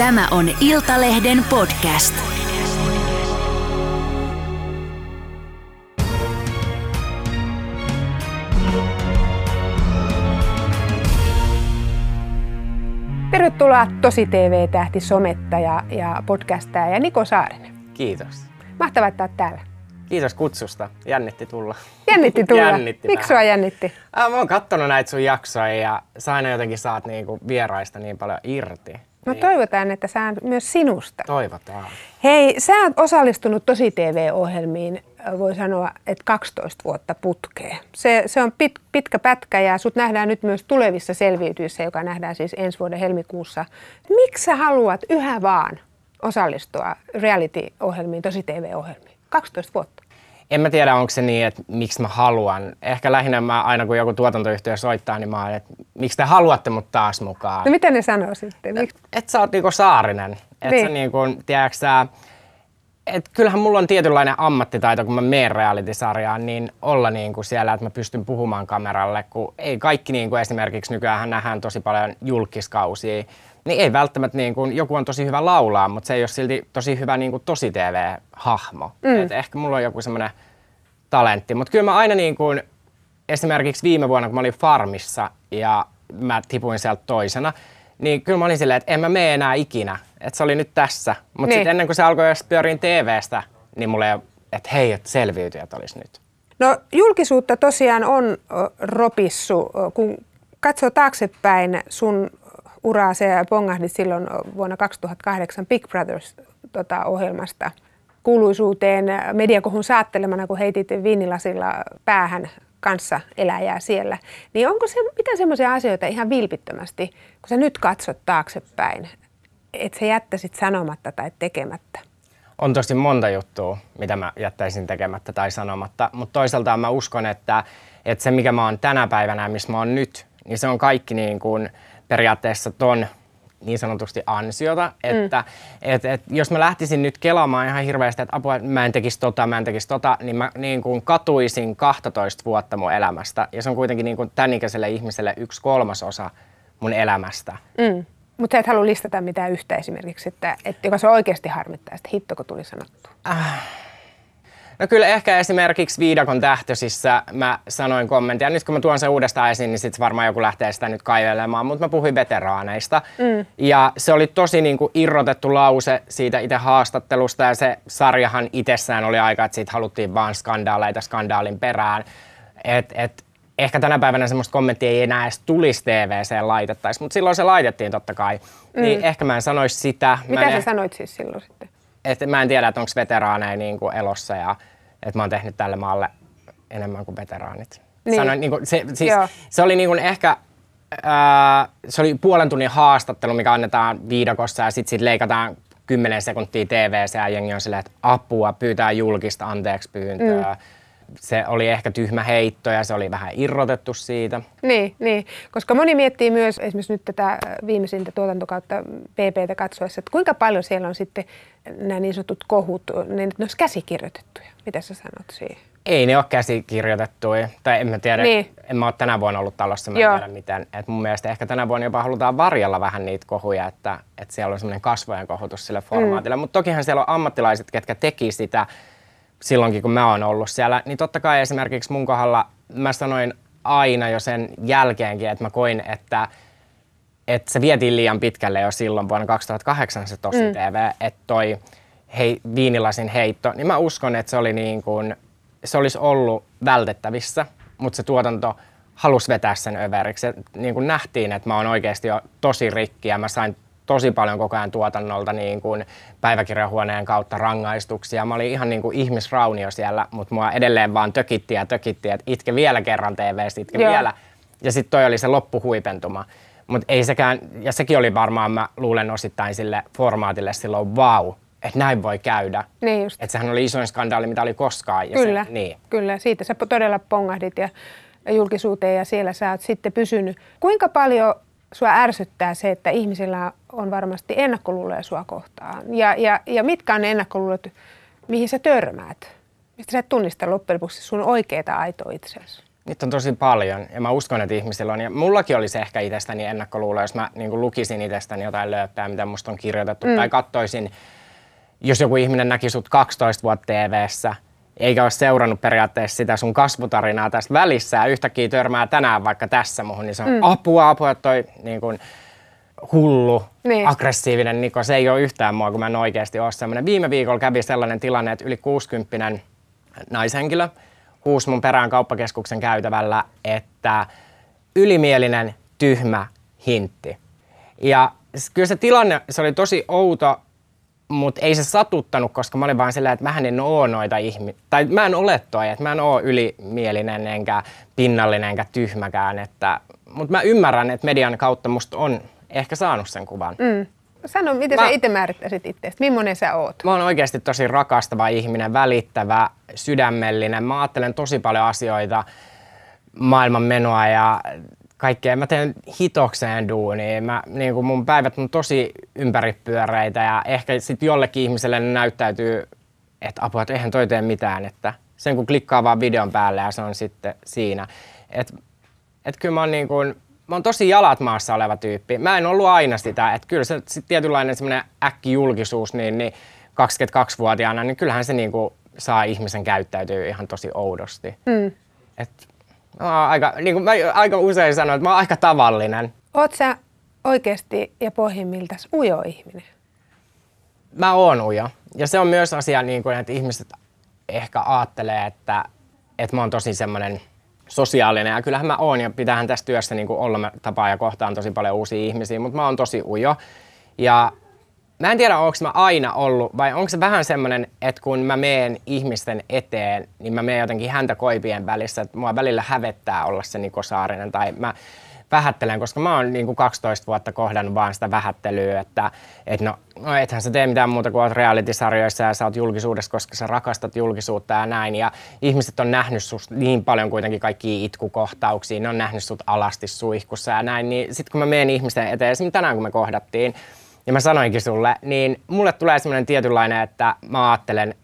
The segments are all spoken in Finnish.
Tämä on Iltalehden podcast. Tervetuloa Tosi TV-tähti, somettaja ja podcastaja Niko Saarinen. Kiitos. Mahtavaa, että olet täällä. Kiitos kutsusta. Jännitti tulla. Jännitti tulla. Jännitti Miksi sua jännitti? Äh, mä oon kattonut näitä sun jaksoja ja sä aina jotenkin saat niinku vieraista niin paljon irti. No niin. toivotaan, että saan myös sinusta. Toivotaan. Hei, sä oot osallistunut Tosi TV-ohjelmiin, äh, voi sanoa, että 12 vuotta putkeen. Se, se on pit, pitkä pätkä ja sut nähdään nyt myös tulevissa selviytyissä, joka nähdään siis ensi vuoden helmikuussa. Miksi sä haluat yhä vaan osallistua reality-ohjelmiin, Tosi TV-ohjelmiin? 12 vuotta. En mä tiedä, onko se niin, että miksi mä haluan. Ehkä lähinnä mä aina kun joku tuotantoyhtiö soittaa, niin mä oon, että miksi te haluatte mut taas mukaan. No mitä ne sanoo sitten? Miksi? Et sä oot niinku saarinen. Et Niin. sä niinku, tiedätkö sä, et kyllähän mulla on tietynlainen ammattitaito, kun mä menen reality-sarjaan, niin olla niinku siellä, että mä pystyn puhumaan kameralle, kun ei kaikki niinku esimerkiksi nykyään nähdään tosi paljon julkiskausia, niin ei välttämättä niinku, joku on tosi hyvä laulaa, mutta se ei ole silti tosi hyvä niinku tosi TV-hahmo. Mm. Et ehkä mulla on joku semmoinen talentti, mutta kyllä mä aina niinku, esimerkiksi viime vuonna, kun mä olin Farmissa ja mä tipuin sieltä toisena, niin kyllä mä olin silleen, että en mä mene enää ikinä. Että se oli nyt tässä. Mutta Niin. sitten ennen kuin se alkoi edes pyöriin TVstä, niin mulle ei että hei, että selviytyjät olisi nyt. No julkisuutta tosiaan on ropissu. Kun katsoo taaksepäin sun uraa, se pongahdit silloin vuonna 2008 Big Brothers tota, ohjelmasta kuuluisuuteen mediakohun saattelemana, kun heitit viinilasilla päähän kanssa eläjää siellä. Niin onko se, mitä semmoisia asioita ihan vilpittömästi, kun sä nyt katsot taaksepäin, että sä jättäisit sanomatta tai tekemättä? On tosi monta juttua, mitä mä jättäisin tekemättä tai sanomatta, mutta toisaalta mä uskon, että, että se mikä mä oon tänä päivänä missä mä oon nyt, niin se on kaikki niin kuin periaatteessa ton niin sanotusti ansiota, että et, et, jos mä lähtisin nyt kelaamaan ihan hirveästi, että apua, mä en tekisi tota, mä en tekisi tota, niin mä niin kuin katuisin 12 vuotta mun elämästä. Ja se on kuitenkin niin kuin tämän ikäiselle ihmiselle yksi kolmasosa mun elämästä. Mm. Mutta sä et halua listata mitään yhtä esimerkiksi, että, että joka se oikeasti harmittaa, että hitto kun tuli sanottua. No kyllä ehkä esimerkiksi Viidakon tähtöisissä mä sanoin kommenttia. Nyt kun mä tuon sen uudestaan esiin, niin sitten varmaan joku lähtee sitä nyt kaivelemaan. Mutta mä puhuin veteraaneista. Mm. Ja se oli tosi niin kuin irrotettu lause siitä itse haastattelusta. Ja se sarjahan itsessään oli aika, että siitä haluttiin vaan skandaaleita skandaalin perään. Et, et, ehkä tänä päivänä semmoista kommenttia ei enää edes tulisi TVC laitettaisiin, mutta silloin se laitettiin totta kai. Mm. Niin ehkä mä en sanoisi sitä. Mä Mitä en sä eh- sanoit siis silloin sitten? että mä en tiedä, että onko veteraaneja niin kuin elossa ja että mä oon tehnyt tälle maalle enemmän kuin veteraanit. Niin. Sanoin, niin kuin, se, siis, Joo. se oli niin kuin ehkä, ää, se oli puolen tunnin haastattelu, mikä annetaan viidakossa ja sitten sit leikataan 10 sekuntia TVC ja jengi on silleen, että apua, pyytää julkista anteeksi pyyntöä. Mm. Se oli ehkä tyhmä heitto ja se oli vähän irrotettu siitä. Niin, niin, koska moni miettii myös esimerkiksi nyt tätä viimeisintä tuotantokautta PPtä katsoessa, että kuinka paljon siellä on sitten nämä niin sanotut kohut, ne, olisi käsikirjoitettuja. Mitä sä sanot siihen? Ei ne ole käsikirjoitettuja, tai en mä tiedä, Niin. en mä ole tänä vuonna ollut talossa, mä en Joo. tiedä miten. Et mun mielestä ehkä tänä vuonna jopa halutaan varjella vähän niitä kohuja, että, että siellä on semmoinen kasvojen kohutus sille formaatille. Mm. Mutta tokihan siellä on ammattilaiset, ketkä teki sitä silloinkin, kun mä oon ollut siellä. Niin totta kai esimerkiksi mun kohdalla mä sanoin aina jo sen jälkeenkin, että mä koin, että että se vietiin liian pitkälle jo silloin vuonna 2008 se tosi mm. TV, että toi hei, viinilasin heitto, niin mä uskon, että se oli niin kuin, se olisi ollut vältettävissä, mutta se tuotanto halusi vetää sen överiksi. Niin kuin nähtiin, että mä oon oikeasti jo tosi rikki ja mä sain tosi paljon koko ajan tuotannolta niin kuin päiväkirjahuoneen kautta rangaistuksia. Mä olin ihan niin kuin ihmisraunio siellä, mutta mua edelleen vaan tökitti ja tökitti, että itke vielä kerran TVstä, itke Joo. vielä. Ja sitten toi oli se loppuhuipentuma. Mutta ei sekään, ja sekin oli varmaan, mä luulen osittain sille formaatille silloin wow, että näin voi käydä. Niin just. Että sehän oli isoin skandaali, mitä oli koskaan. Ja Kyllä, Se, niin. kyllä. Siitä sä todella pongahdit ja julkisuuteen ja siellä sä oot sitten pysynyt. Kuinka paljon sua ärsyttää se, että ihmisillä on varmasti ennakkoluuloja sua kohtaan? Ja, ja, ja mitkä on ne ennakkoluulot, mihin sä törmäät? Mistä sä et tunnista loppujen lopuksi sun oikeaa aitoa itseäsi? Niitä on tosi paljon ja mä uskon, että ihmisillä on. Ja mullakin olisi ehkä itsestäni ennakkoluulo, jos mä niin lukisin itsestäni jotain lööppää, mitä musta on kirjoitettu. Mm. Tai kattoisin, jos joku ihminen näki sut 12 vuotta TV:ssä, eikä ole seurannut periaatteessa sitä sun kasvutarinaa tästä välissä ja yhtäkkiä törmää tänään vaikka tässä muhun, niin se on mm. apua, apua, toi niin kun, hullu, niin. aggressiivinen Niko, se ei ole yhtään mua, kun mä en oikeasti ole semmoinen. Viime viikolla kävi sellainen tilanne, että yli 60 naishenkilö huusi mun perään kauppakeskuksen käytävällä, että ylimielinen, tyhmä hintti. Ja kyllä se tilanne, se oli tosi outo, mutta ei se satuttanut, koska mä olin vaan silleen, että mähän en oo noita ihmisiä, tai mä en ole toi, että mä en oo ylimielinen enkä pinnallinen enkä tyhmäkään, että, mutta mä ymmärrän, että median kautta musta on ehkä saanut sen kuvan. Mm. Sano, miten mä, sä itse määrittäisit itseäsi? Millainen sä oot? Mä oon oikeasti tosi rakastava ihminen, välittävä, sydämellinen. Mä ajattelen tosi paljon asioita, maailman menoa ja kaikkea. Mä teen hitokseen duunia. Mä, niin kuin mun päivät on tosi ympäripyöreitä ja ehkä sitten jollekin ihmiselle ne näyttäytyy, että apua, että eihän toi tee mitään. Että sen kun klikkaa vaan videon päälle ja se on sitten siinä. Että et kyllä mä oon niin kuin, mä oon tosi jalat maassa oleva tyyppi. Mä en ollut aina sitä, että kyllä se sit tietynlainen semmoinen äkkijulkisuus, niin, niin 22-vuotiaana, niin kyllähän se niinku saa ihmisen käyttäytyä ihan tosi oudosti. Mm. Et, mä aika, niin kuin mä aika usein sanon, että mä oon aika tavallinen. Oot sä oikeasti ja pohjimmiltaan ujo ihminen? Mä oon ujo. Ja se on myös asia, niin kuin, että ihmiset ehkä ajattelee, että, että mä oon tosi semmoinen – sosiaalinen ja kyllähän mä oon ja pitäähän tässä työssä niin olla mä tapaa ja kohtaan tosi paljon uusia ihmisiä, mutta mä oon tosi ujo. Ja mä en tiedä, onko mä aina ollut vai onko se vähän semmoinen, että kun mä meen ihmisten eteen, niin mä meen jotenkin häntä koipien välissä, että mua välillä hävettää olla se Niko Saarinen tai mä vähättelen, koska mä oon niin kuin 12 vuotta kohdannut vaan sitä vähättelyä, että et no, no ethän sä tee mitään muuta kuin oot reality-sarjoissa ja sä oot julkisuudessa, koska sä rakastat julkisuutta ja näin. Ja ihmiset on nähnyt susta niin paljon kuitenkin kaikkia itkukohtauksia, ne on nähnyt sut alasti suihkussa ja näin. Niin sit kun mä menen ihmisten eteen, esimerkiksi tänään kun me kohdattiin, ja mä sanoinkin sulle, niin mulle tulee semmoinen tietynlainen, että mä ajattelen,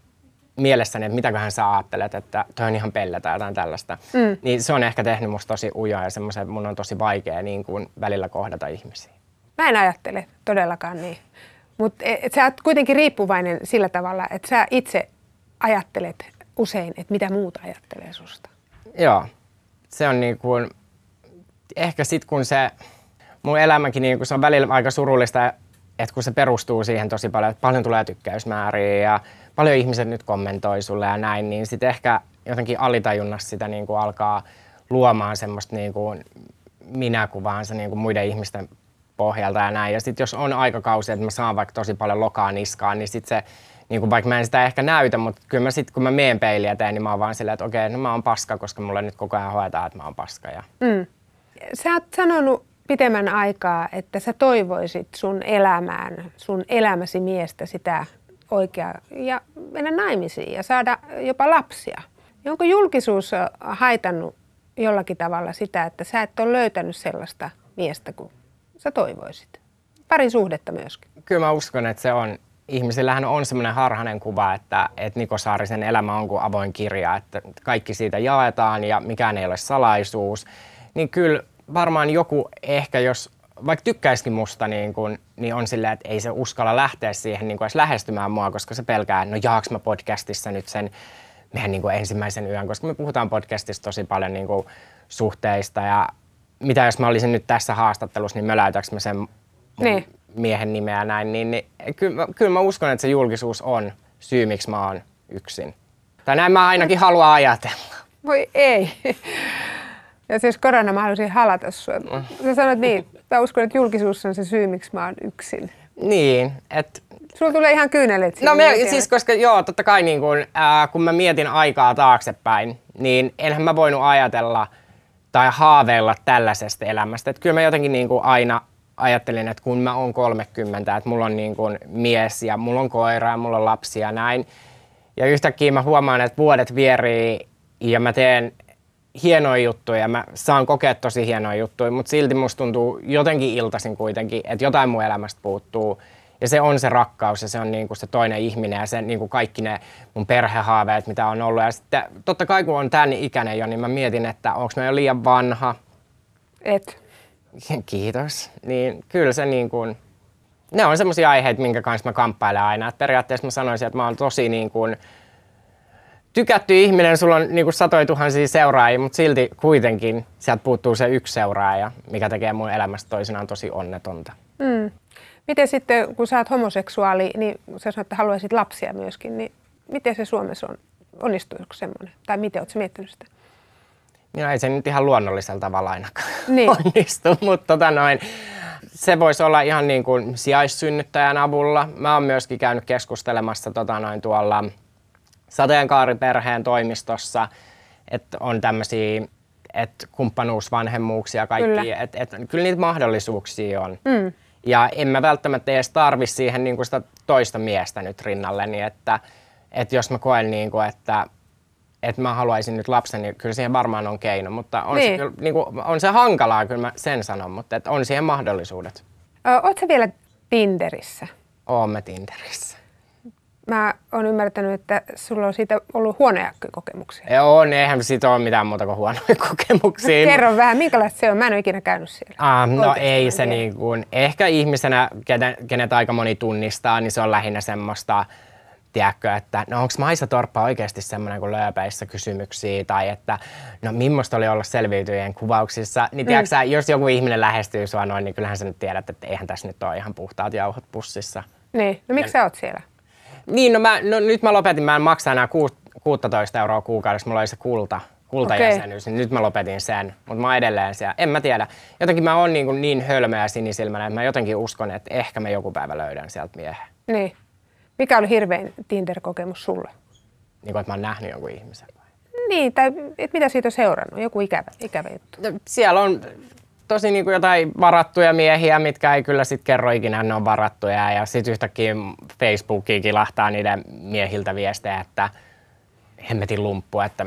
mielessäni, että mitäköhän sä ajattelet, että toi on ihan pelle tai jotain tällaista. Mm. Niin se on ehkä tehnyt musta tosi ujaa ja semmoisen mun on tosi vaikea niin kuin välillä kohdata ihmisiä. Mä en ajattele todellakaan niin. Mutta e, sä oot kuitenkin riippuvainen sillä tavalla, että sä itse ajattelet usein, että mitä muuta ajattelee susta. Joo. Se on niin kuin, ehkä sit kun se, mun elämäkin niin kuin se on välillä aika surullista, että kun se perustuu siihen tosi paljon, että paljon tulee tykkäysmääriä ja paljon ihmiset nyt kommentoi sulle ja näin, niin sitten ehkä jotenkin alitajunnassa sitä niin kuin alkaa luomaan semmoista niin kuin minäkuvaansa niin kuin muiden ihmisten pohjalta ja näin. Ja sitten jos on aikakausi, että mä saan vaikka tosi paljon lokaa niskaan, niin sitten se, niin kuin vaikka mä en sitä ehkä näytä, mutta kyllä mä sitten kun mä meen peiliä teen, niin mä oon vaan silleen, että okei, no mä oon paska, koska mulle nyt koko ajan hoetaan, että mä oon paska. Ja... Mm. Sä oot sanonut pitemmän aikaa, että sä toivoisit sun elämään, sun elämäsi miestä sitä oikea ja mennä naimisiin ja saada jopa lapsia. Onko julkisuus haitannut jollakin tavalla sitä, että sä et ole löytänyt sellaista miestä kuin sä toivoisit? suhdetta myöskin. Kyllä mä uskon, että se on. Ihmisillähän on semmoinen harhainen kuva, että, että Niko Saarisen elämä on kuin avoin kirja, että kaikki siitä jaetaan ja mikään ei ole salaisuus. Niin kyllä varmaan joku ehkä, jos vaikka tykkäisikin musta, niin, kun, niin on silleen, että ei se uskalla lähteä siihen niin kuin edes lähestymään mua, koska se pelkää, no jaaks mä podcastissa nyt sen meidän niin kuin ensimmäisen yön, koska me puhutaan podcastissa tosi paljon niin kuin suhteista ja mitä jos mä olisin nyt tässä haastattelussa, niin möläytäks mä sen niin. miehen nimeä näin, niin, niin kyllä, kyllä mä uskon, että se julkisuus on syy, miksi mä oon yksin. Tai näin mä ainakin haluan ajatella. Voi ei. Ja siis korona mä haluaisin halata sua. Mm. Sä sanoit niin, mä uskon, että julkisuus on se syy, miksi mä oon yksin. Niin, että... Sulla tulee ihan kyynelet No me, siis koska joo, totta kai niin kun, ää, kun mä mietin aikaa taaksepäin, niin enhän mä voinut ajatella tai haaveilla tällaisesta elämästä. Että kyllä mä jotenkin niin kuin aina ajattelin, että kun mä oon 30, että mulla on niin kuin mies ja mulla on koira ja mulla on lapsia ja näin. Ja yhtäkkiä mä huomaan, että vuodet vierii ja mä teen hienoja juttuja, mä saan kokea tosi hienoja juttuja, mutta silti musta tuntuu jotenkin iltaisin kuitenkin, että jotain mun elämästä puuttuu. Ja se on se rakkaus ja se on niin kuin se toinen ihminen ja se niin kuin kaikki ne mun perhehaaveet, mitä on ollut. Ja sitten totta kai kun on tämän ikäinen jo, niin mä mietin, että onko mä jo liian vanha. Et. Kiitos. Niin kyllä se niin kuin, ne on semmoisia aiheita, minkä kanssa mä kamppailen aina. Et periaatteessa mä sanoisin, että mä oon tosi niin kuin, tykätty ihminen, sulla on niin kuin satoja tuhansia seuraajia, mutta silti kuitenkin sieltä puuttuu se yksi seuraaja, mikä tekee mun elämästä toisinaan tosi onnetonta. Mm. Miten sitten, kun sä oot homoseksuaali, niin sä sanoit, että haluaisit lapsia myöskin, niin miten se Suomessa on? Onnistuiko semmoinen? Tai miten oot miettinyt sitä? No ei se nyt ihan luonnollisella tavalla ainakaan Niin. onnistu, mutta tota noin, se voisi olla ihan niin kuin sijaissynnyttäjän avulla. Mä oon myöskin käynyt keskustelemassa tota noin tuolla sateenkaariperheen toimistossa, että on tämmöisiä että kumppanuusvanhemmuuksia kaikki, Kyllä. että et, kyllä niitä mahdollisuuksia on. Mm. Ja en mä välttämättä edes tarvi siihen niin kuin sitä toista miestä nyt rinnalleni, että, että jos mä koen, niin kuin, että, että mä haluaisin nyt lapsen, niin kyllä siihen varmaan on keino, mutta on, Niin. se, kyllä, niin kuin, on se hankalaa, kyllä mä sen sanon, mutta että on siihen mahdollisuudet. Sä vielä Tinderissä? Oon mä Tinderissä. Mä oon ymmärtänyt, että sulla on siitä ollut huonoja kokemuksia. Ja on, eihän siitä ole mitään muuta kuin huonoja kokemuksia. Kerro vähän, minkälaista se on? Mä en ole ikinä käynyt siellä. Ah, no ei se niin kuin, ehkä ihmisenä, kenet, kenet aika moni tunnistaa, niin se on lähinnä semmoista, tiedätkö, että no onko Maisa Torppa oikeasti semmoinen kuin lööpeissä kysymyksiä, tai että no millaista oli olla selviytyjien kuvauksissa, niin tiedätkö sä, jos joku ihminen lähestyy sua noin, niin kyllähän sä nyt tiedät, että eihän tässä nyt ole ihan puhtaat jauhot pussissa. Niin, no miksi sä oot siellä? Niin, no, mä, no nyt mä lopetin, mä en maksa enää kuut- 16 euroa kuukaudessa, mulla oli se kulta, kultajäsenyys, niin nyt mä lopetin sen, mutta mä edelleen siellä. En mä tiedä. Jotenkin mä oon niin, kuin niin hölmö ja sinisilmäinen, että mä jotenkin uskon, että ehkä mä joku päivä löydän sieltä miehen. Niin. Mikä oli hirvein Tinder-kokemus sulle? Niin kuin, että mä oon nähnyt jonkun ihmisen. Niin, tai et mitä siitä on seurannut? Joku ikävä, ikävä juttu. No, siellä on tosi niin kuin jotain varattuja miehiä, mitkä ei kyllä sit kerro ikinä, että ne on varattuja. Ja sitten yhtäkkiä Facebookiin kilahtaa niiden miehiltä viestejä, että hemmetin lumppu, että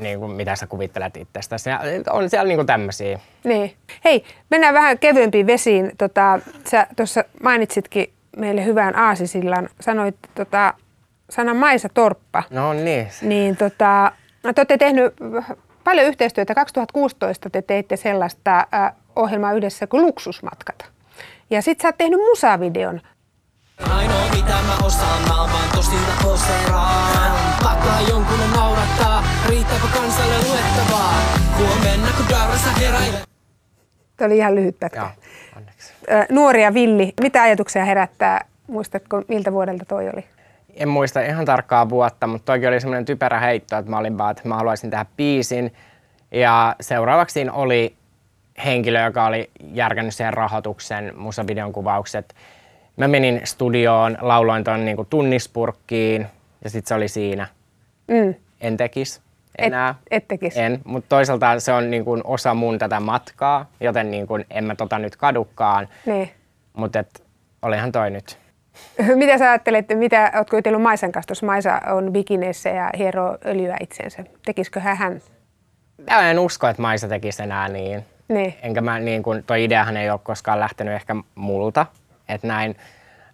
niin kuin, mitä sä kuvittelet itsestäsi. Ja on siellä niin kuin tämmöisiä. Niin. Hei, mennään vähän kevyempiin vesiin. Tota, sä tuossa mainitsitkin meille hyvän aasisillan. Sanoit tota, sanan Maisa Torppa. No niin. Niin tota, no te olette tehnyt paljon yhteistyötä. 2016 te teitte sellaista äh, ohjelmaa yhdessä kuin Luksusmatkat. Ja sit sä oot tehnyt musavideon. Ainoa mitä mä osaan, mä oon vaan tosilta poseeraan Pakkaa jonkun naurattaa, riittääpä kansalle luettavaa Huomenna kun Daurassa heräilee Tämä oli ihan lyhyt pätkä. Joo, onneksi. Ö, Nuori ja villi, mitä ajatuksia herättää? Muistatko, miltä vuodelta toi oli? En muista ihan tarkkaa vuotta, mutta toki oli semmoinen typerä heitto, että mä olin vaan, että mä haluaisin tehdä biisin. Ja seuraavaksi siinä oli henkilö, joka oli järkännyt siihen rahoituksen, musavideon kuvaukset. Mä menin studioon, lauloin ton niin tunnispurkkiin ja sitten se oli siinä. Mm. En tekis Et, enää. et tekis. En, mutta toisaalta se on niin kuin osa mun tätä matkaa, joten niin kuin en mä tota nyt kadukkaan. Niin. Mutta olihan toi nyt. Mitä sä ajattelet, mitä, ootko jutellut Maisan kanssa, tuossa Maisa on bikineissä ja hieroo öljyä itsensä. Tekisikö hän? Mä en usko, että Maisa tekisi enää niin. Niin. Enkä mä niin kuin, toi ideahan ei ole koskaan lähtenyt ehkä multa, että näin.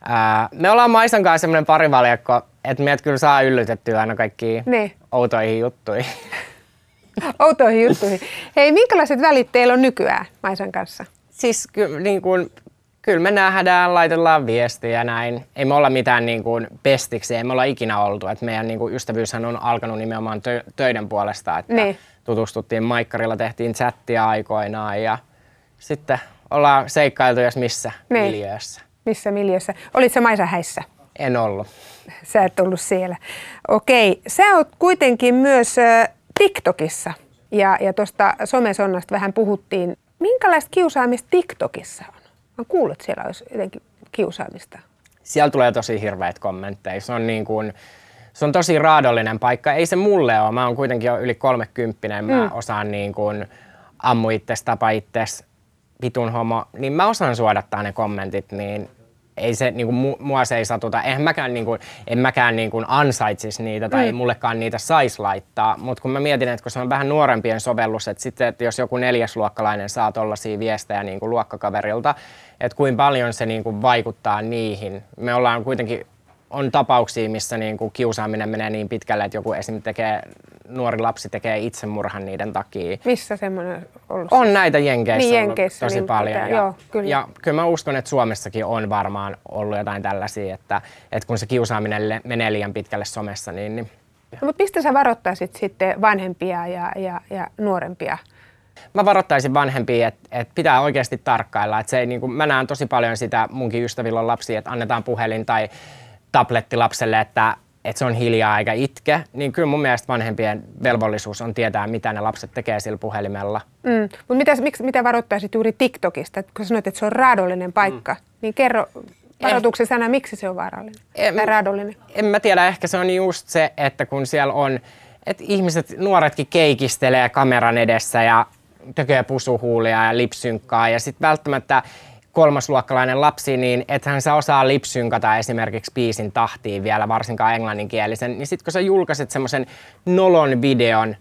Ää, me ollaan Maisan kanssa semmoinen parivaljakko, että meidät kyllä saa yllytettyä aina kaikkiin Niin. outoihin juttuihin. Outoihin juttuihin. Hei, minkälaiset välit teillä on nykyään Maisan kanssa? siis ky, niin kuin, kyllä me nähdään, laitellaan viestiä ja näin. Ei me olla mitään niin kuin pestiksi, ei me olla ikinä oltu. Et meidän niin kuin ystävyyshän on alkanut nimenomaan tö, töiden puolesta, että Niin. tutustuttiin Maikkarilla, tehtiin chattia aikoinaan ja sitten ollaan seikkailtu jos missä Niin. miljöössä. Missä miljössä? Olit sä Maisa häissä? En ollut. Sä et ollut siellä. Okei, sä oot kuitenkin myös TikTokissa. Ja, ja tuosta somesonnasta vähän puhuttiin. Minkälaista kiusaamista TikTokissa on? Mä kuullut, että siellä olisi jotenkin kiusaamista. Siellä tulee tosi hirveitä kommentteja. Se on, niin kuin, se on tosi raadollinen paikka. Ei se mulle ole. Mä oon kuitenkin jo yli 30. Mä mm. osaan niin kuin, ammu itses, tapa itses, vitun homo. Niin mä osaan suodattaa ne kommentit. Niin ei se, niin kuin, mua se ei satuta. Eihän mäkään, niin kuin, en mäkään niin kuin ansaitsis niitä tai mm. ei mullekaan niitä saisi laittaa. Mutta kun mä mietin, että kun se on vähän nuorempien sovellus, että sitten että jos joku neljäsluokkalainen saa tollaisia viestejä niin kuin luokkakaverilta, että kuinka paljon se niin kuin vaikuttaa niihin. Me ollaan kuitenkin on tapauksia, missä niin kuin kiusaaminen menee niin pitkälle, että joku esimerkiksi tekee, nuori lapsi tekee itsemurhan niiden takia. Missä semmoinen ollut? On näitä Jenkeissä, niin, ollut Jenkeissä tosi niin paljon. pitää, ja, joo, kyllä. ja kyllä mä uskon, että Suomessakin on varmaan ollut jotain tällaisia, että, että kun se kiusaaminen menee liian pitkälle somessa, niin, niin No, mutta mistä sä varoittaisit sitten vanhempia ja, ja, ja nuorempia? Mä varoittaisin vanhempia, että, että pitää oikeasti tarkkailla. Että se ei, niin kuin, mä näen tosi paljon sitä, munkin ystävillä on lapsia, että annetaan puhelin tai tabletti lapselle, että, että se on hiljaa eikä itke. Niin kyllä mun mielestä vanhempien velvollisuus on tietää, mitä ne lapset tekee sillä puhelimella. Mm. Mutta mitä, miksi, mitä varoittaisit juuri TikTokista? Kun sanoit, että se on raadollinen paikka, mm. niin kerro varoituksen sana, miksi se on vaarallinen En- tai raadollinen. En mä tiedä, ehkä se on just se, että kun siellä on, että ihmiset, nuoretkin keikistelee kameran edessä ja tekee pusuhuulia ja lipsynkkaa ja sitten välttämättä kolmasluokkalainen lapsi, niin ethän sä osaa lipsynkata esimerkiksi biisin tahtiin vielä, varsinkaan englanninkielisen, niin sitten kun sä julkaiset semmoisen nolon videon,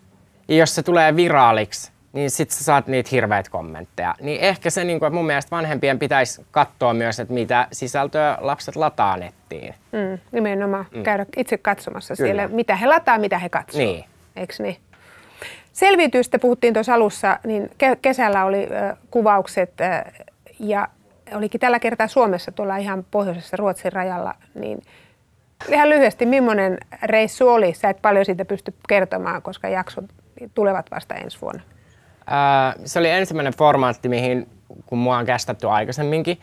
ja jos se tulee viraaliksi, niin sit sä saat niitä hirveitä kommentteja. Niin ehkä se, niin että mun mielestä vanhempien pitäisi katsoa myös, että mitä sisältöä lapset lataa nettiin. Mm. Nimenomaan mm. käydä itse katsomassa Kyllä. siellä, mitä he lataa, mitä he katsoo. Niin. Eikö niin? Selviytyistä puhuttiin tuossa alussa, niin ke- kesällä oli kuvaukset ja olikin tällä kertaa Suomessa tuolla ihan pohjoisessa Ruotsin rajalla, niin ihan lyhyesti, millainen reissu oli? Sä et paljon siitä pysty kertomaan, koska jaksot tulevat vasta ensi vuonna. Ää, se oli ensimmäinen formaatti, mihin kun mua on kästetty aikaisemminkin.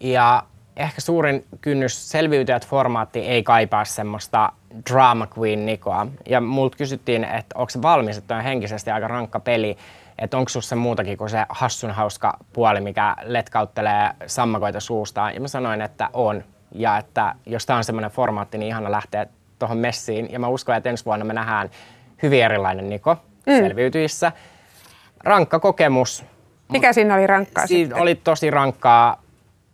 Ja ehkä suurin kynnys selviytyjät formaatti ei kaipaa semmoista drama queen Nikoa. Ja multa kysyttiin, että onko se valmis, että on henkisesti aika rankka peli. Että onko sussa muutakin kuin se hassun hauska puoli, mikä letkauttelee sammakoita suustaan. Ja mä sanoin, että on. Ja että jos tämä on semmoinen formaatti, niin ihana lähteä tuohon messiin. Ja mä uskon, että ensi vuonna me nähdään hyvin erilainen Niko mm. selviytyissä. Rankka kokemus, Mikä siinä oli rankkaa Siinä sitten? oli tosi rankkaa,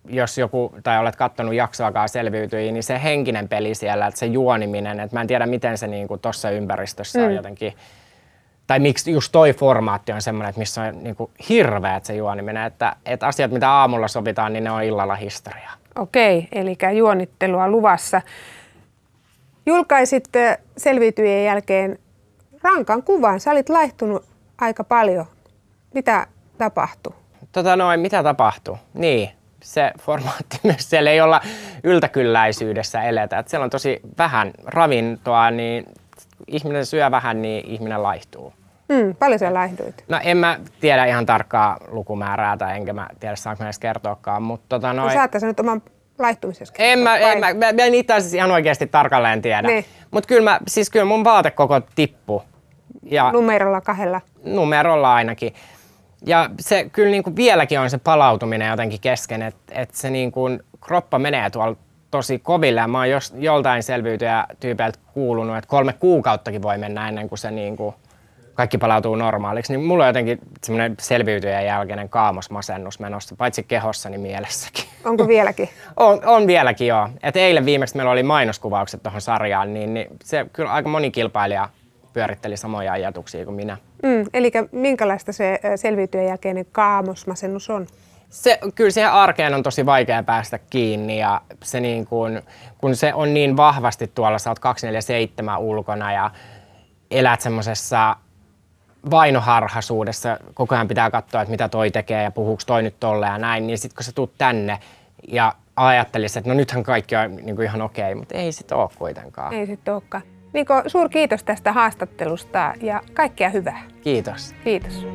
jos joku, tai olet kattonut jaksoakaan selviytyi, niin se henkinen peli siellä, että se juoniminen, että mä en tiedä miten se niin tuossa ympäristössä mm. on jotenkin, tai miksi just toi formaatti on semmoinen, että missä on niin kuin hirveät se juoniminen, että, että asiat mitä aamulla sovitaan, niin ne on illalla historiaa. Okei, eli juonittelua luvassa. Julkaisit selviytyjien jälkeen rankan kuvan. Sä olit laihtunut aika paljon. Mitä tapahtui? Tota noin, mitä tapahtuu? Niin, se formaatti myös, siellä ei olla yltäkylläisyydessä eletä. Et siellä on tosi vähän ravintoa, niin ihminen syö vähän, niin ihminen laihtuu. Mm, paljon sä laihduit? No en mä tiedä ihan tarkkaa lukumäärää tai enkä mä tiedä saanko mä edes kertoakaan, mutta tota No, noin... saatte sä nyt oman laihtumisessa En mä, en mä, mä, mä niitä siis ihan oikeasti tarkalleen tiedä. Niin. Mutta kyllä, mä, siis kyllä mun vaate koko tippu. Ja Numerolla kahdella. numerolla ainakin. Ja se kyllä niin kuin vieläkin on se palautuminen jotenkin kesken, että et se niin kuin kroppa menee tuolla tosi koville. Ja mä oon jos, joltain selviytyjä tyypeiltä kuulunut, että kolme kuukauttakin voi mennä ennen kuin se niin kuin kaikki palautuu normaaliksi. Niin mulla on jotenkin semmoinen selviytyjän jälkeinen kaamosmasennus menossa, paitsi kehossa, niin mielessäkin. Onko vieläkin? On, on vieläkin joo. Et eilen viimeksi meillä oli mainoskuvaukset tuohon sarjaan, niin, niin se kyllä aika moni kilpailija pyöritteli samoja ajatuksia kuin minä. Mm, eli minkälaista se ö, selviytyjän jälkeinen kaamosmasennus on? Se, kyllä siihen arkeen on tosi vaikea päästä kiinni ja se niin kun, kun se on niin vahvasti tuolla, sä oot 247 ulkona ja elät semmoisessa vainoharhaisuudessa, koko ajan pitää katsoa, että mitä toi tekee ja puhuuko toi nyt tolle ja näin, niin sitten kun sä tuut tänne ja ajattelisit, että no nythän kaikki on niin kuin ihan okei, mutta ei sit ole kuitenkaan. Ei sitten olekaan. Niko, suur kiitos tästä haastattelusta ja kaikkea hyvää. Kiitos. Kiitos.